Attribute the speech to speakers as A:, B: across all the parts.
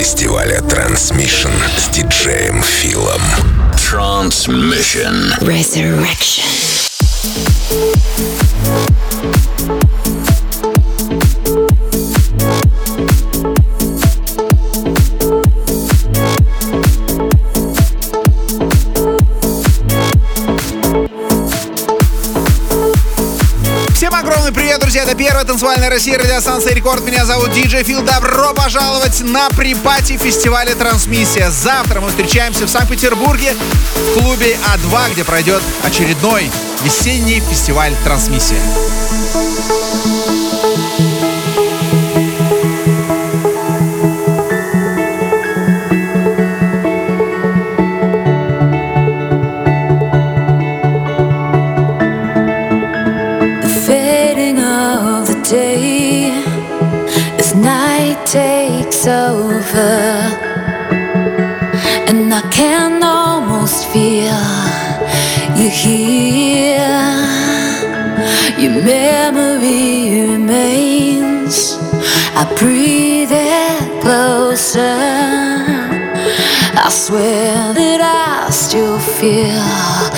A: фестиваля Transmission с диджеем Филом.
B: Transmission.
C: Resurrection.
D: Первая танцевальная Россия, радиостанция Рекорд. Меня зовут Диджей Фил. Добро пожаловать на припати фестиваля «Трансмиссия». Завтра мы встречаемся в Санкт-Петербурге в клубе А2, где пройдет очередной весенний фестиваль «Трансмиссия».
E: I swear that I still feel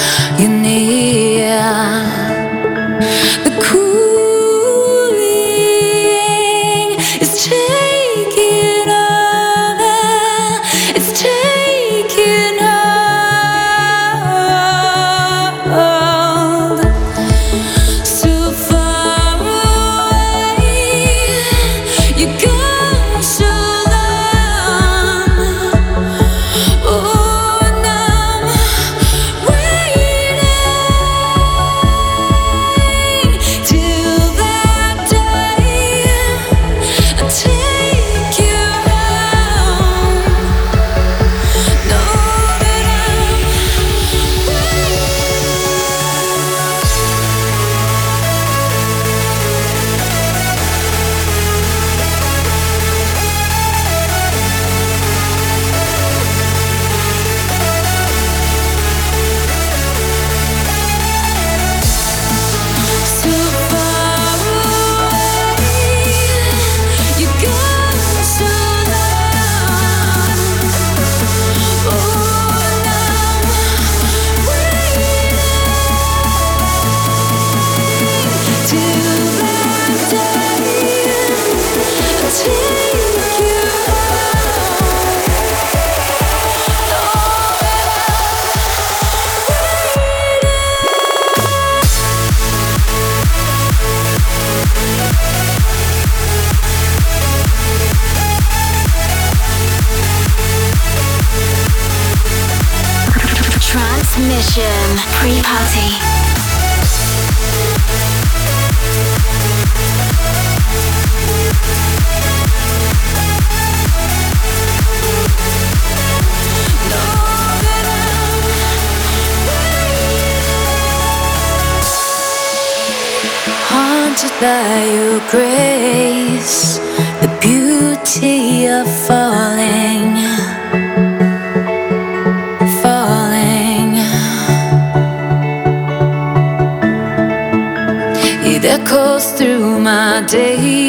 E: my
B: day.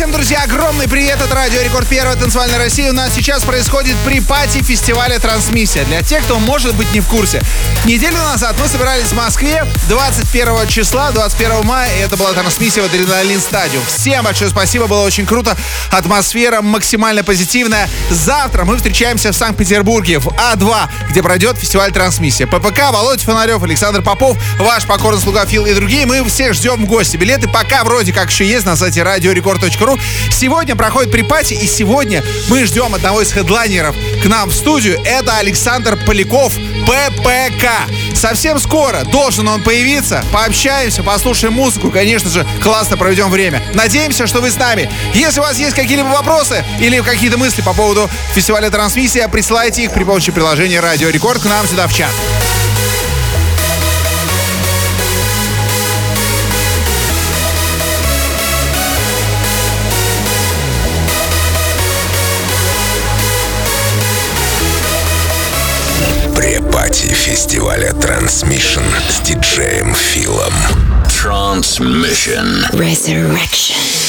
D: Всем, друзья, огромный привет от Радио Рекорд Первой танцевальной России. У нас сейчас происходит при пати фестиваля «Трансмиссия». Для тех, кто, может быть, не в курсе. Неделю назад мы собирались в Москве 21 числа, 21 мая, и это была трансмиссия в Адреналин Стадиум. Всем большое спасибо, было очень круто. Атмосфера максимально позитивная. Завтра мы встречаемся в Санкт-Петербурге в А2, где пройдет фестиваль «Трансмиссия». ППК, Володя Фонарев, Александр Попов, ваш покорный слуга Фил и другие. Мы всех ждем в гости. Билеты пока вроде как еще есть на сайте радиорекорд.ру. Сегодня проходит припати, и сегодня мы ждем одного из хедлайнеров к нам в студию. Это Александр Поляков, ППК. Совсем скоро должен он появиться. Пообщаемся, послушаем музыку. Конечно же, классно проведем время. Надеемся, что вы с нами. Если у вас есть какие-либо вопросы или какие-то мысли по поводу фестиваля трансмиссия, присылайте их при помощи приложения Радио Рекорд к нам сюда в чат.
A: фестиваля Transmission с диджеем Филом.
F: Transmission.
E: Resurrection.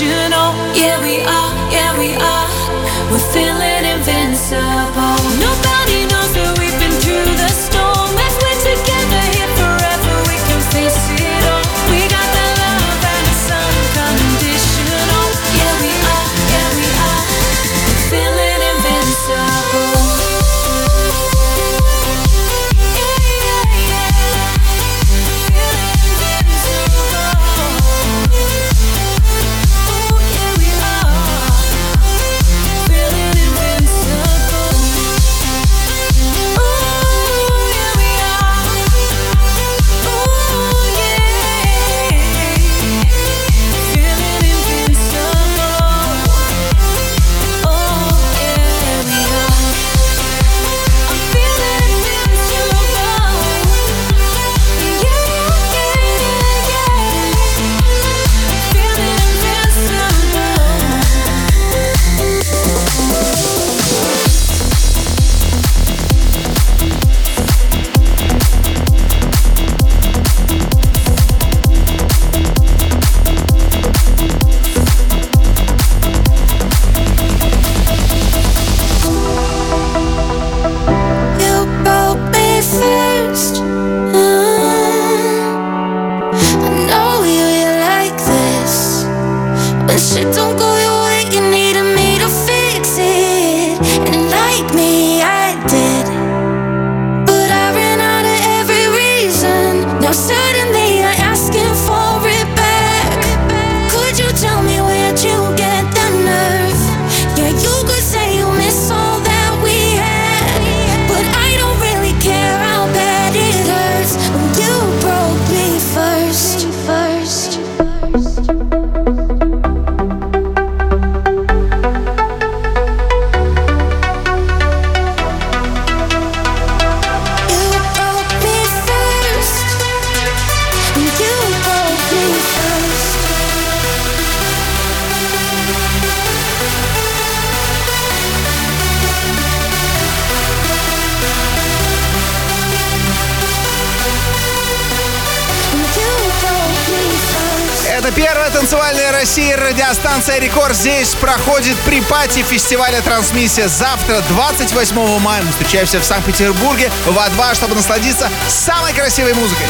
E: you know 本是同归 танцевальная Россия, радиостанция Рекорд. Здесь проходит при пати фестиваля «Трансмиссия». Завтра, 28 мая, мы встречаемся в Санкт-Петербурге в А2, чтобы насладиться самой красивой музыкой.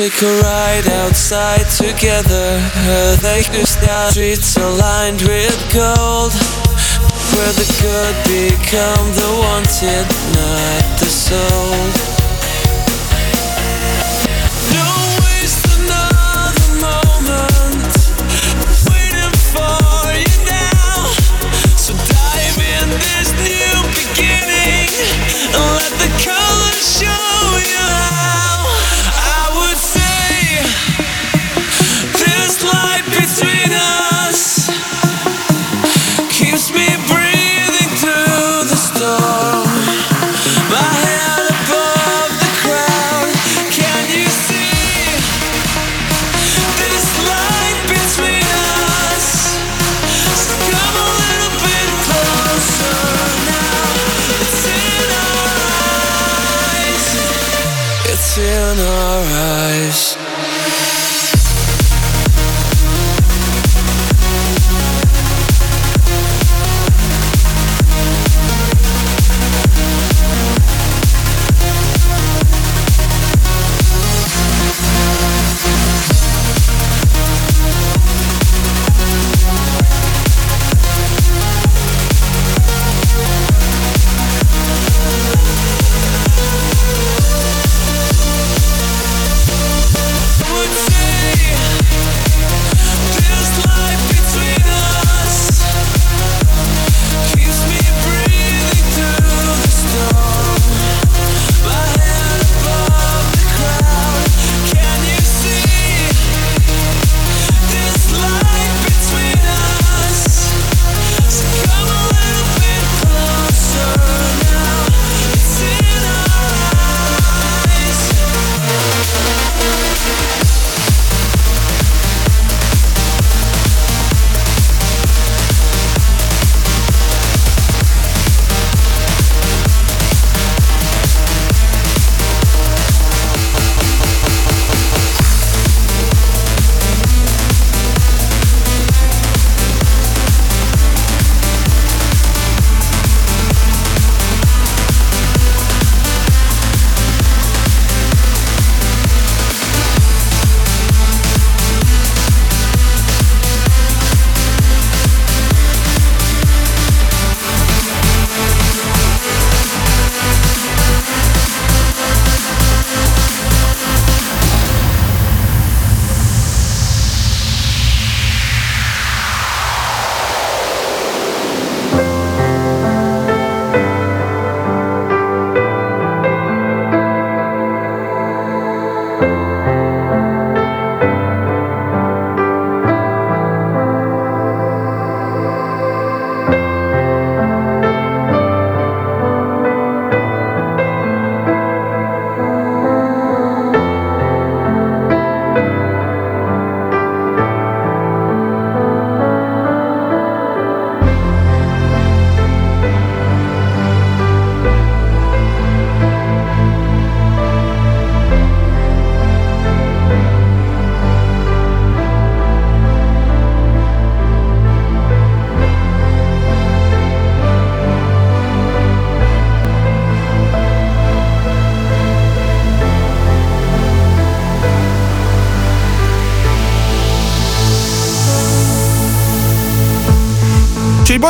F: Take a ride outside together. Down streets aligned with gold. Where the good become the wanted, not the in our eyes.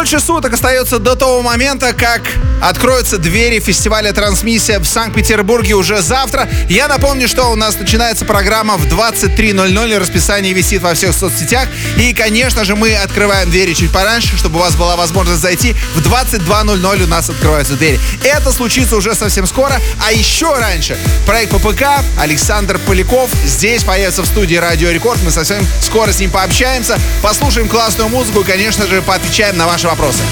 D: Больше суток остается до того момента, как откроются двери фестиваля «Трансмиссия» в Санкт-Петербурге уже завтра. Я напомню, что у нас начинается программа в 23.00, расписание висит во всех соцсетях. И, конечно же, мы открываем двери чуть пораньше, чтобы у вас была возможность зайти. В 22.00 у нас открываются двери. Это случится уже совсем скоро. А еще раньше проект ППК Александр Поляков здесь появится в студии Радио Рекорд. Мы совсем скоро с ним пообщаемся, послушаем классную музыку и, конечно же, поотвечаем на ваши вопросы.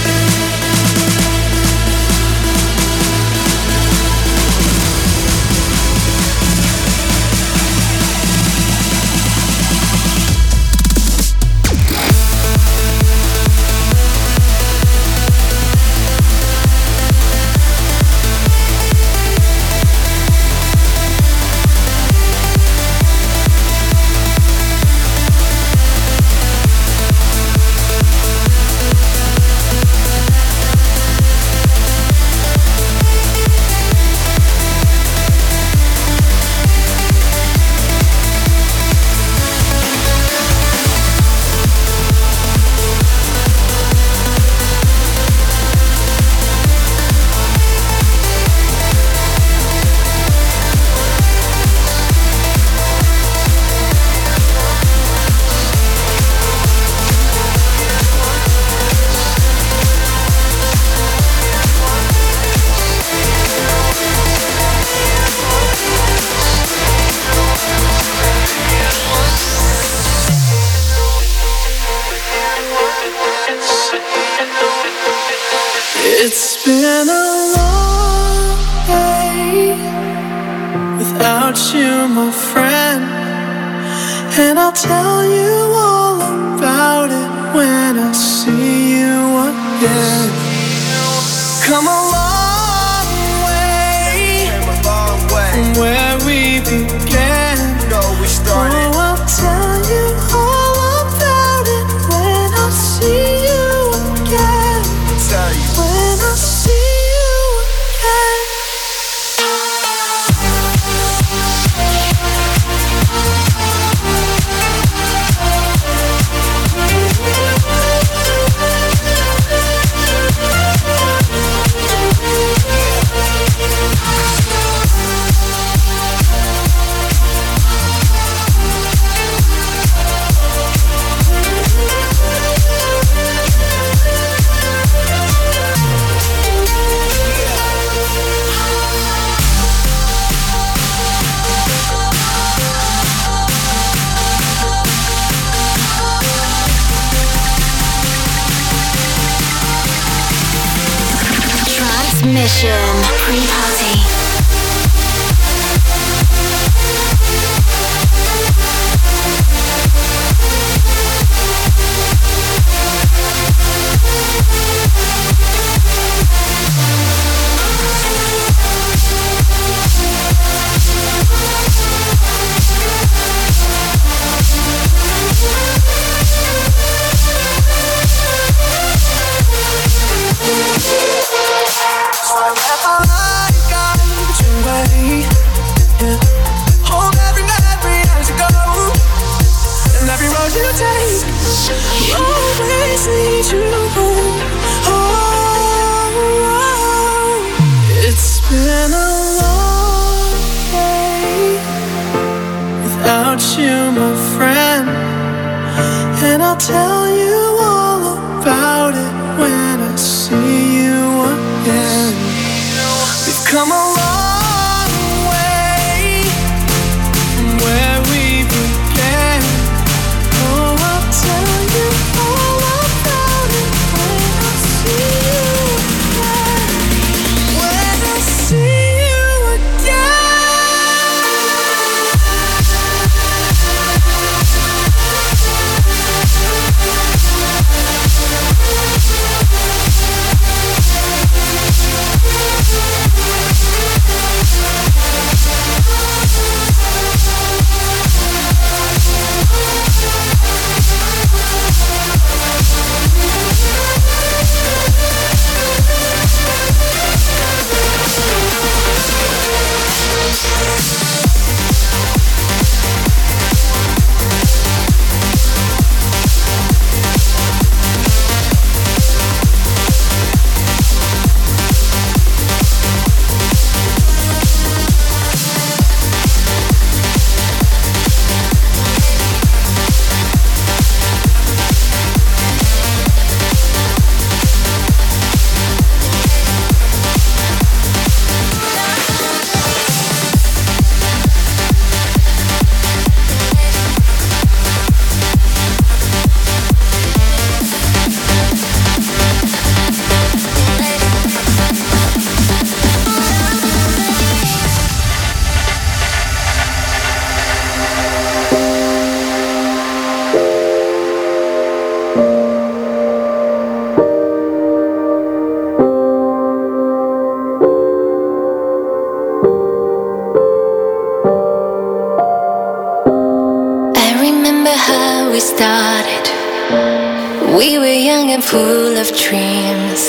G: full of dreams.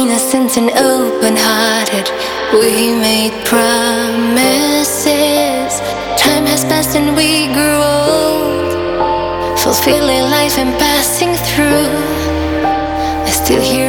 G: Innocent and open hearted, we made
E: promises. Time
A: has passed and we grew
G: old,
C: fulfilling
D: life and passing through. I still hear.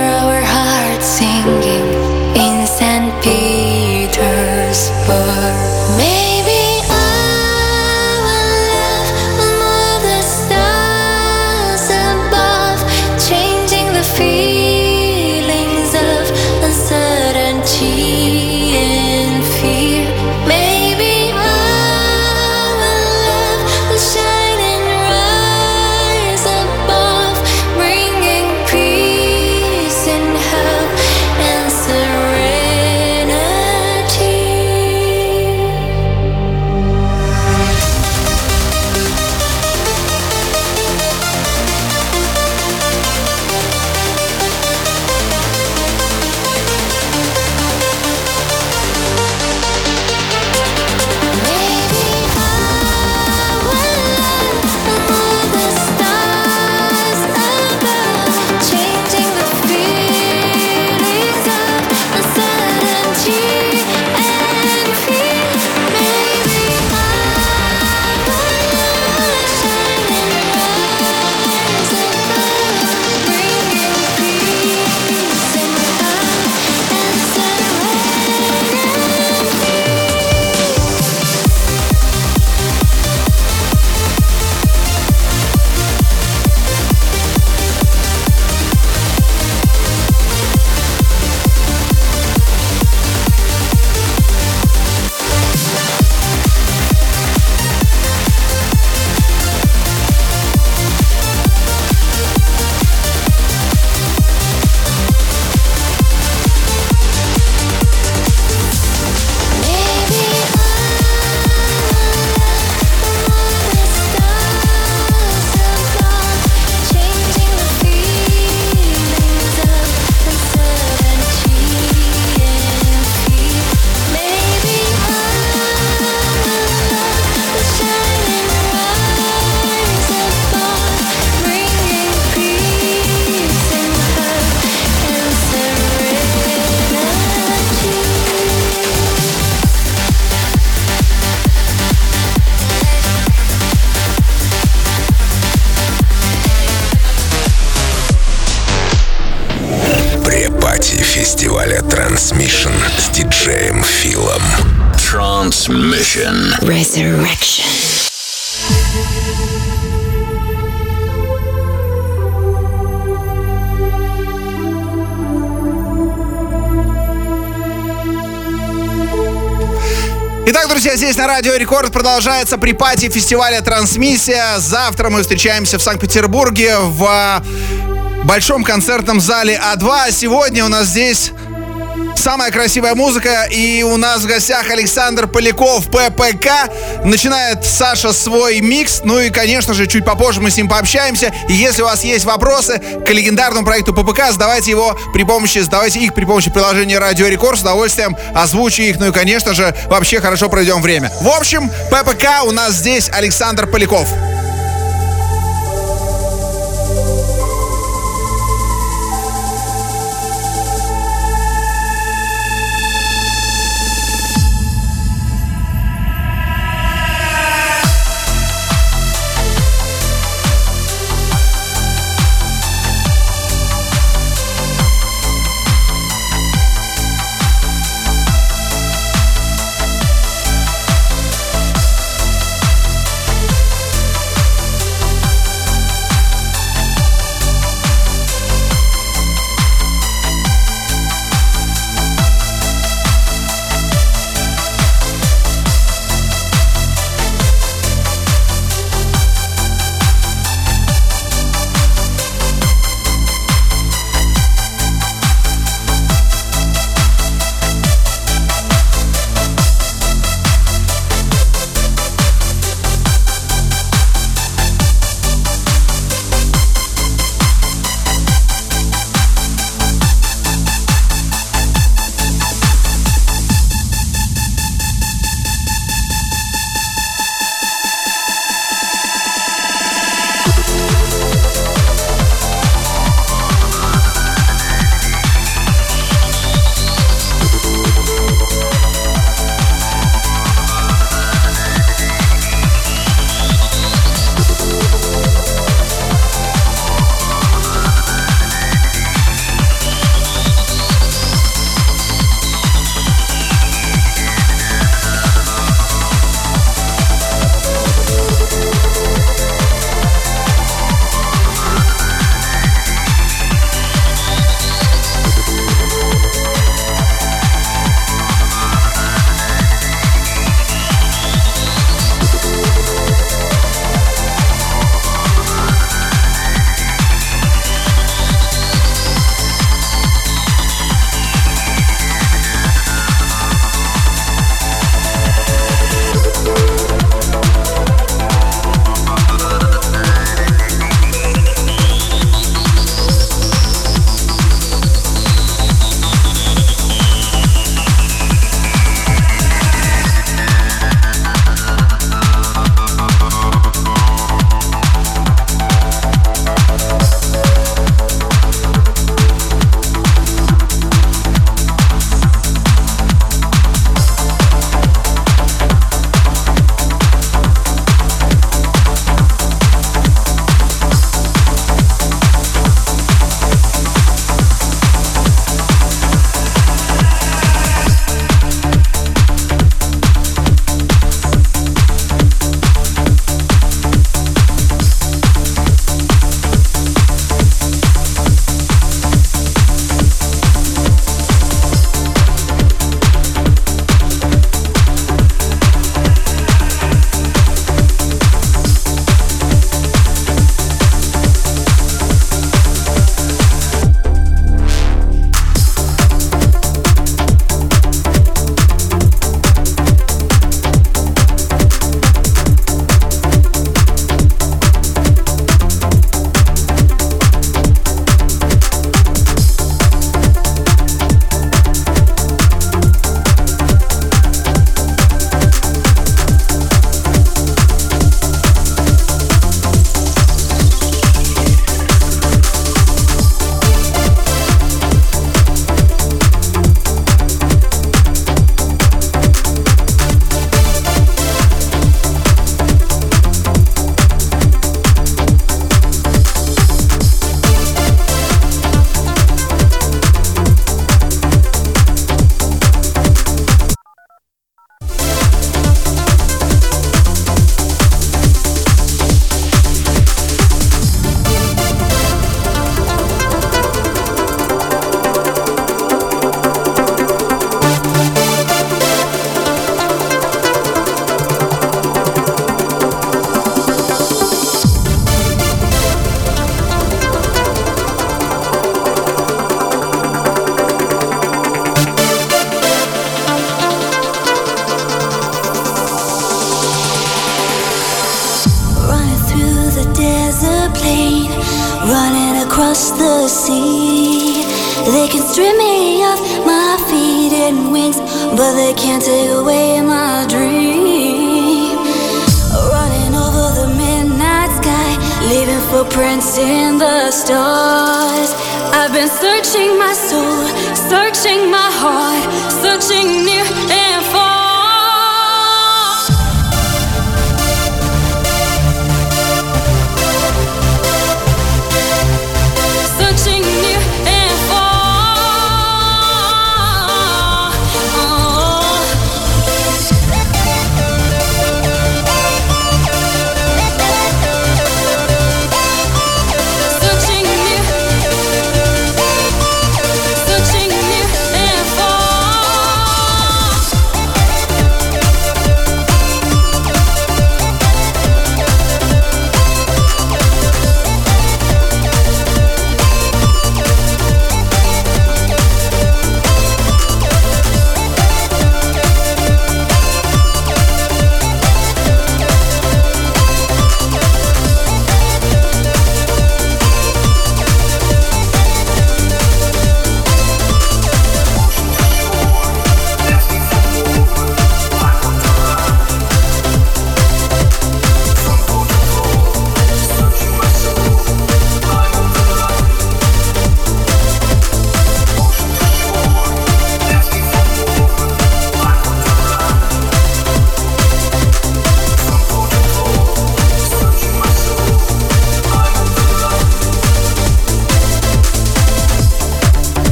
D: Рекорд продолжается pre-party фестиваля «Trancemission». Завтра мы встречаемся в Санкт-Петербурге в большом концертном зале А2. Сегодня у нас здесь самая красивая музыка. И у нас в гостях Александр Поляков, ППК. Начинает Саша свой микс. Ну и, конечно же, чуть попозже мы с ним пообщаемся. И если у вас есть вопросы к легендарному проекту ППК, задавайте его при помощи, задавайте их при помощи приложения Радио Рекорд. С удовольствием озвучу их. Ну и, конечно же, вообще хорошо проведем время. В общем, ППК у нас здесь Александр Поляков.
E: The sea. They can strip me of my feet and wings, but they can't take away my dream. Running over the midnight sky, leaving footprints in the stars. I've been searching my soul, searching my heart, searching near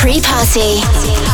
C: pre-party.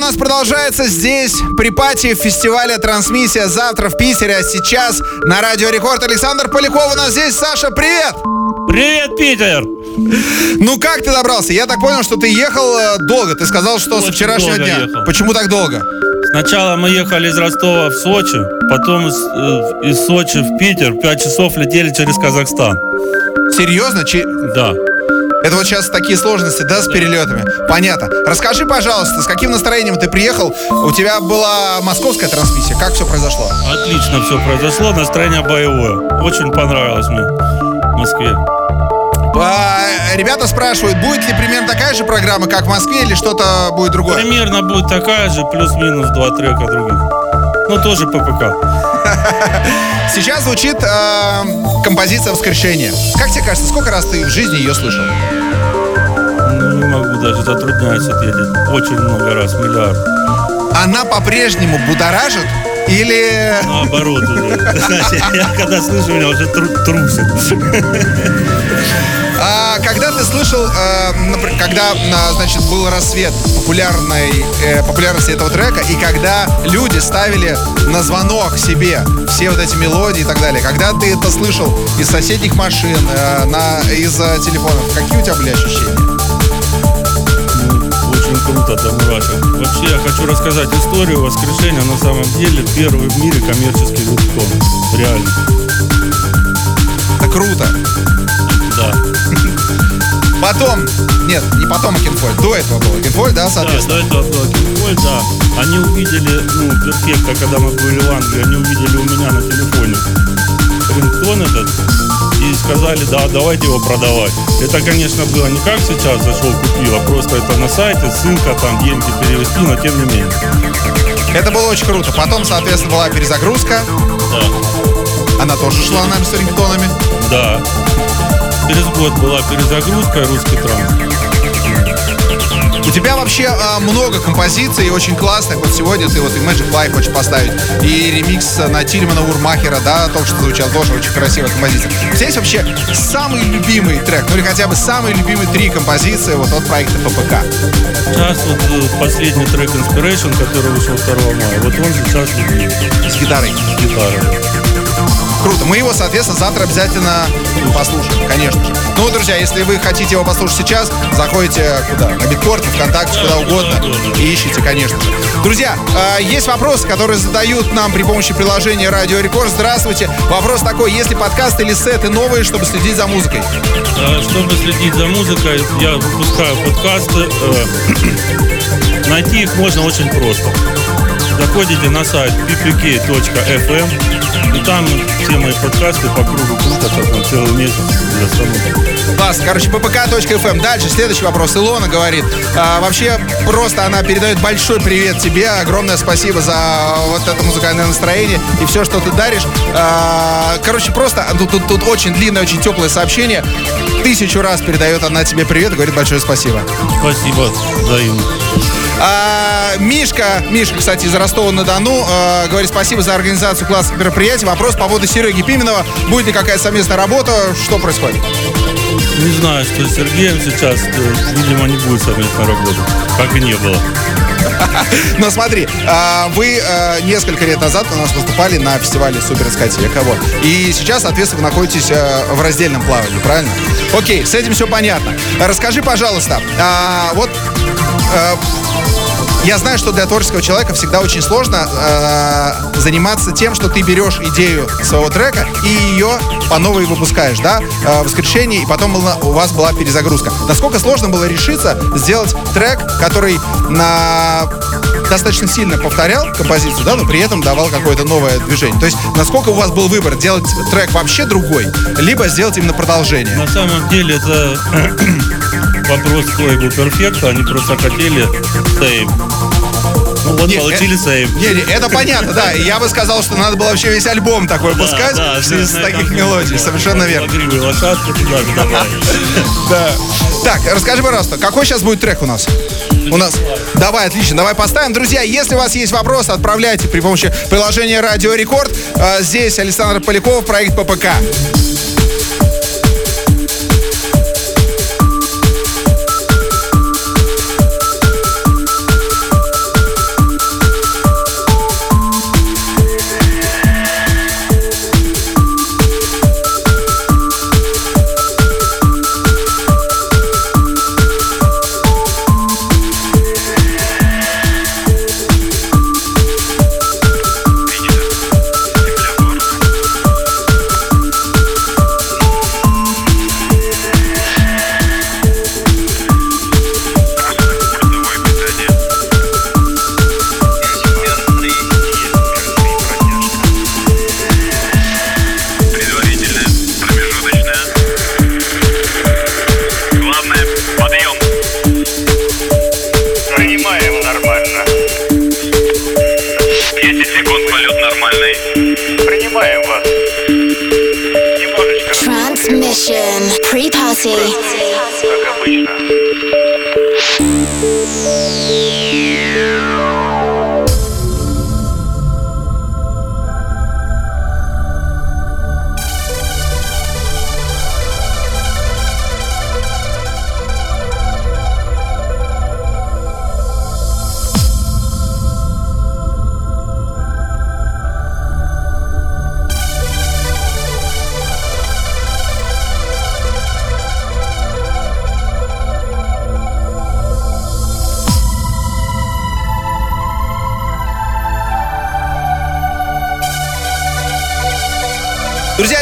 D: У нас продолжается здесь припати фестиваля «Трансмиссия» завтра в Питере, а сейчас на Радио Рекорд Александр Поляков у нас здесь. Саша, привет!
H: Привет, Питер!
D: Ну как ты добрался? Я так понял, что ты ехал э, долго. Ты сказал, что
H: Очень
D: вчерашнего
H: долго
D: дня.
H: ехал.
D: Почему так долго?
H: Сначала мы ехали из Ростова в Сочи, потом из, э, из Сочи в Питер, пять часов летели через Казахстан.
D: Серьезно? Че-
H: Да.
D: Это вот сейчас такие сложности, да, с перелетами? Понятно. Расскажи, пожалуйста, с каким настроением ты приехал? У тебя была московская трансмиссия. Как все произошло?
H: Отлично все произошло, настроение боевое. Очень понравилось мне в Москве.
D: А, ребята спрашивают, будет ли примерно такая же программа, как в Москве, или что-то будет другое?
H: Примерно будет такая же, плюс-минус два трека других. Ну, тоже ППК.
D: Сейчас звучит э, композиция «Воскрешение». Как тебе кажется, сколько раз ты в жизни ее слышал?
H: Ну, не могу даже, затрудняюсь ответить. Очень много раз, миллиард.
D: Она по-прежнему будоражит или...
H: Наоборот уже. Знаете, я когда слышу, меня уже тру- трусит.
D: А, когда ты слышал, э, когда, а, значит, был рассвет популярной, э, популярности этого трека, и когда люди ставили на звонок себе все вот эти мелодии и так далее, когда ты это слышал из соседних машин, э, на, из телефонов, какие у тебя были ощущения?
H: Круто, до мурашек. Вообще, я хочу рассказать историю воскрешения. На самом деле, первый в мире коммерческий липтон. Реально.
D: Это круто.
H: Да.
D: Потом, нет, не потом а Кинфоль, до этого было Кинфоль, да,
H: Да,
D: соответственно?
H: до этого был Кинфоль, да. Они увидели, ну, перфекта, когда мы были в Англии, они увидели у меня на телефоне рингтон этот и сказали, да, давайте его продавать. Это, конечно, было не как сейчас зашел, купил, а просто это на сайте, ссылка, там деньги перевести, но тем не менее.
D: Это было очень круто. Потом, соответственно, была перезагрузка.
H: Да.
D: Она тоже шла, наверное, с рингтонами.
H: Да. Через год была перезагрузка русский транс.
D: У тебя вообще а, много композиций очень классных. Вот сегодня ты вот и Magic Life хочешь поставить, и ремикс на Тильмана Урмахера, да, только что звучал, тоже очень красивая композиция. Есть вообще самый любимый трек, ну или хотя бы самые любимые три композиции вот от проекта ППК?
H: Сейчас вот э, последний трек Inspiration, который вышел 2 мая, вот он сейчас любим.
D: С гитарой.
H: С гитарой.
D: Круто. Мы его, соответственно, завтра обязательно послушаем, конечно же. Ну, друзья, если вы хотите его послушать сейчас, заходите куда? На Биткорт, ВКонтакте, куда угодно и ищите, конечно же. Друзья, э, есть вопросы, которые задают нам при помощи приложения Радио Рекорд. Здравствуйте. Вопрос такой, есть ли подкасты или сеты новые, чтобы следить за музыкой?
H: Э, Чтобы следить за музыкой, я выпускаю подкасты. Э, Найти их можно очень просто. Заходите на сайт ppk.fm и там все мои подкасты по кругу крутятся там целый месяц.
D: Класс. Короче, ppk.fm. Дальше следующий вопрос. Илона говорит. а, вообще, просто она передает большой привет тебе. Огромное спасибо за вот это музыкальное настроение и все, что ты даришь. А, короче, просто а, тут, тут, тут очень длинное, очень теплое сообщение. Тысячу раз передает она тебе привет говорит большое спасибо.
H: Спасибо взаимно.
D: А, Мишка, Мишка, кстати, из Ростова-на-Дону, а, говорит спасибо за организацию классных мероприятий. Вопрос по поводу Сереги Пименова. Будет ли какая-то совместная работа? Что происходит?
H: Не знаю, что с Сергеем сейчас, э, видимо, не будет совместной работы, как и не было.
D: Но смотри, а, вы а, несколько лет назад у нас выступали на фестивале Супердискотека, вот. И сейчас, соответственно, находитесь а, в раздельном плавании, правильно? Окей, с этим все понятно. Расскажи, пожалуйста, а, вот я знаю, что для творческого человека всегда очень сложно э, заниматься тем, что ты берешь идею своего трека и ее по новой выпускаешь, да, э, воскрешение, и потом была- у вас была перезагрузка. Насколько сложно было решиться сделать трек, который на достаточно сильно повторял композицию, да, но при этом давал какое-то новое движение. То есть, насколько у вас был выбор делать трек вообще другой, либо сделать именно продолжение.
H: На самом деле это вопрос к лейблу перфекта, они просто хотели сейв. Ну вот
D: Не,
H: получили
D: э-
H: сейв.
D: Не, не, это понятно, да. Я бы сказал, что надо было вообще весь альбом такой
H: Да,
D: пускать
H: да,
D: в связи с
H: на
D: таких мелодий. Совершенно верно. Да. Так, расскажи, пожалуйста, какой сейчас будет трек у нас? У нас. Давай, отлично, давай поставим. Друзья, если у вас есть вопросы, отправляйте при помощи приложения Радио Рекорд. А, Здесь Александр Поляков, проект ППК.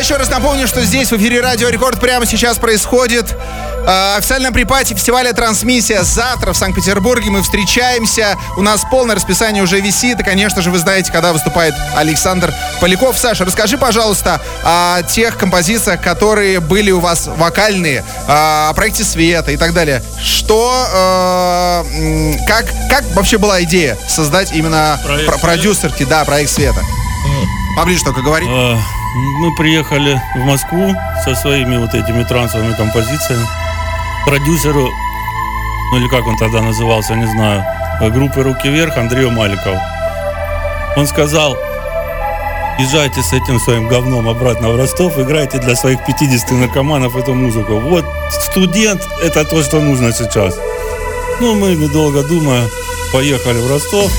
D: Еще раз напомню, что здесь в эфире Радио Рекорд прямо сейчас происходит э, официальном припате фестиваля «Трансмиссия». Завтра в Санкт-Петербурге мы встречаемся. У нас полное расписание уже висит. И, конечно же, вы знаете, когда выступает Александр Поляков. Саша, расскажи, пожалуйста, о тех композициях, которые были у вас вокальные, э, о проекте «Света» и так далее. Что, э, как, как вообще была идея создать именно
H: Проект
D: про- продюсерки, да, проект «Света»? Поближе только говори.
H: Мы приехали в Москву со своими вот этими трансовыми композициями. Продюсеру, ну или как он тогда назывался, не знаю, группы «Руки вверх» Андрею Маликову. Он сказал, езжайте с этим своим говном обратно в Ростов, играйте для своих 50 наркоманов эту музыку. Вот студент – это то, что нужно сейчас. Ну, мы, недолго думая, поехали в Ростов.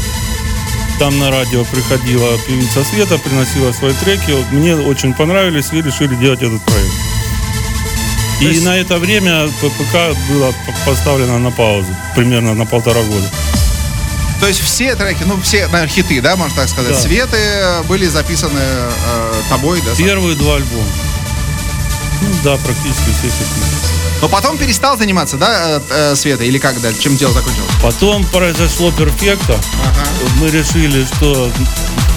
H: Там на радио приходила певица Света, приносила свои треки. Мне очень понравились и решили делать этот проект. И на это время ППК было поставлено на паузу. Примерно на полтора года.
D: То есть все треки, ну все, наверное, хиты, да, можно так сказать,
H: Да.
D: Светы э, были записаны э, тобой, да?
H: Первые два альбома. Ну да, практически все хиты.
D: Но потом перестал заниматься, да, э, э, Света, или как, да, чем дело закончилось?
H: Потом произошло перфекто. Мы решили, что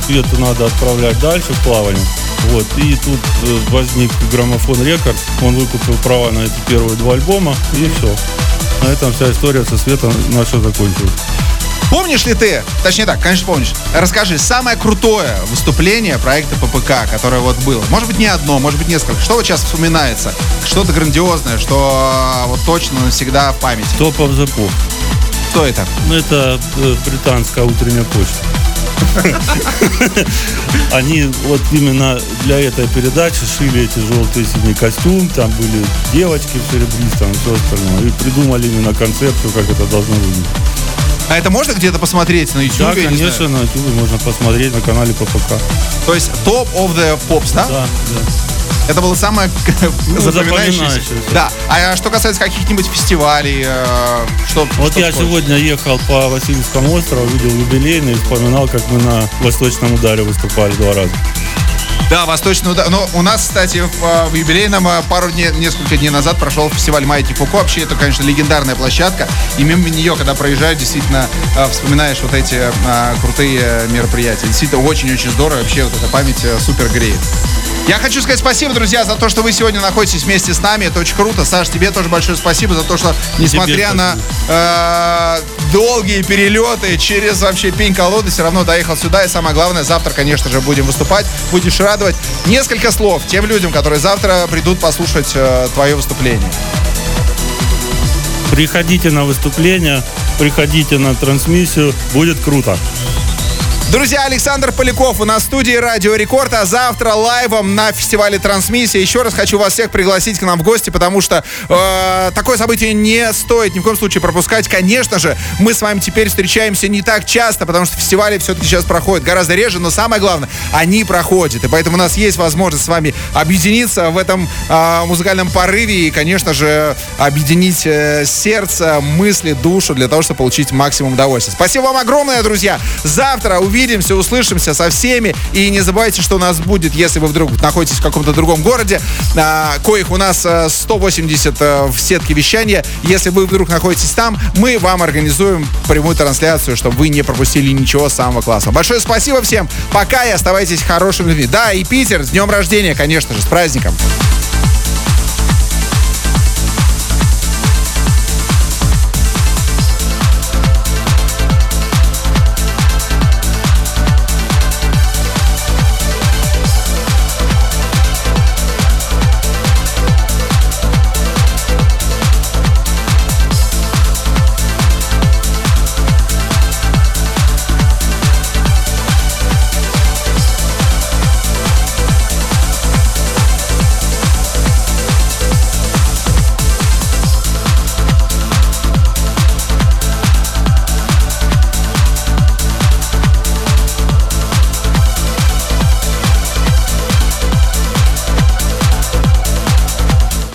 H: Свету надо отправлять дальше в плавание. Вот. И тут э, возник граммофон рекорд. Он выкупил права на эти первые два альбома. И все. На этом вся история со Светом наша закончилась.
D: Помнишь ли ты, точнее так, конечно помнишь, расскажи, самое крутое выступление проекта ППК, которое вот было? Может быть не одно, может быть несколько. Что вот сейчас вспоминается? Что-то грандиозное, что э, вот точно навсегда в памяти.
H: Топ of the Pop.
D: Кто это?
H: Ну, это э, британская утренняя почта. Они вот именно для этой передачи шили эти желтые синий костюм, там были девочки в серебристом и все остальное. И придумали именно концепцию, как это должно выглядеть.
D: А это можно где-то посмотреть на YouTube?
H: Да, конечно, на YouTube можно посмотреть на канале ППК.
D: То есть Top of the Pops, да?
H: Да, да.
D: Это было самое
H: Ну,
D: запоминающееся. Да. А что касается каких-нибудь фестивалей, э, что
H: Вот
D: что
H: я
D: входит?
H: сегодня ехал по Васильевскому острову, видел юбилейный и вспоминал, как мы на Восточном ударе выступали два раза.
D: Да, Восточный удар. Но у нас, кстати, в, э, в юбилейном э, пару дней, несколько дней назад прошел фестиваль Майти Фуко. Вообще, это, конечно, легендарная площадка. И мимо нее, когда проезжаешь, действительно э, вспоминаешь вот эти крутые э, мероприятия. Действительно, очень-очень здорово. Вообще, вот эта память э, супер греет. Я хочу сказать спасибо, друзья, за то, что вы сегодня находитесь вместе с нами. Это очень круто. Саш, тебе тоже большое спасибо за то, что, несмотря на э, долгие перелеты через вообще пень-колоды, все равно доехал сюда. И самое главное, завтра, конечно же, будем выступать. Будешь радовать. Несколько слов тем людям, которые завтра придут послушать э, твое выступление.
H: Приходите на выступление, приходите на трансмиссию, будет круто.
D: Друзья, Александр Поляков у нас в студии Радио Рекорд, а завтра лайвом на фестивале Трансмиссия. Еще раз хочу вас всех пригласить к нам в гости, потому что э, такое событие не стоит ни в коем случае пропускать. Конечно же, мы с вами теперь встречаемся не так часто, потому что фестивали все-таки сейчас проходят гораздо реже, но самое главное, они проходят. И поэтому у нас есть возможность с вами объединиться в этом э, музыкальном порыве и, конечно же, объединить э, сердце, мысли, душу для того, чтобы получить максимум удовольствия. Спасибо вам огромное, друзья. Завтра увидимся, услышимся со всеми. И не забывайте, что у нас будет, если вы вдруг находитесь в каком-то другом городе, а, коих у нас а, 180 а, в сетке вещания. Если вы вдруг находитесь там, мы вам организуем прямую трансляцию, чтобы вы не пропустили ничего самого классного. Большое спасибо всем. Пока и оставайтесь хорошими людьми. Да, и Питер, с днем рождения, конечно же, с праздником.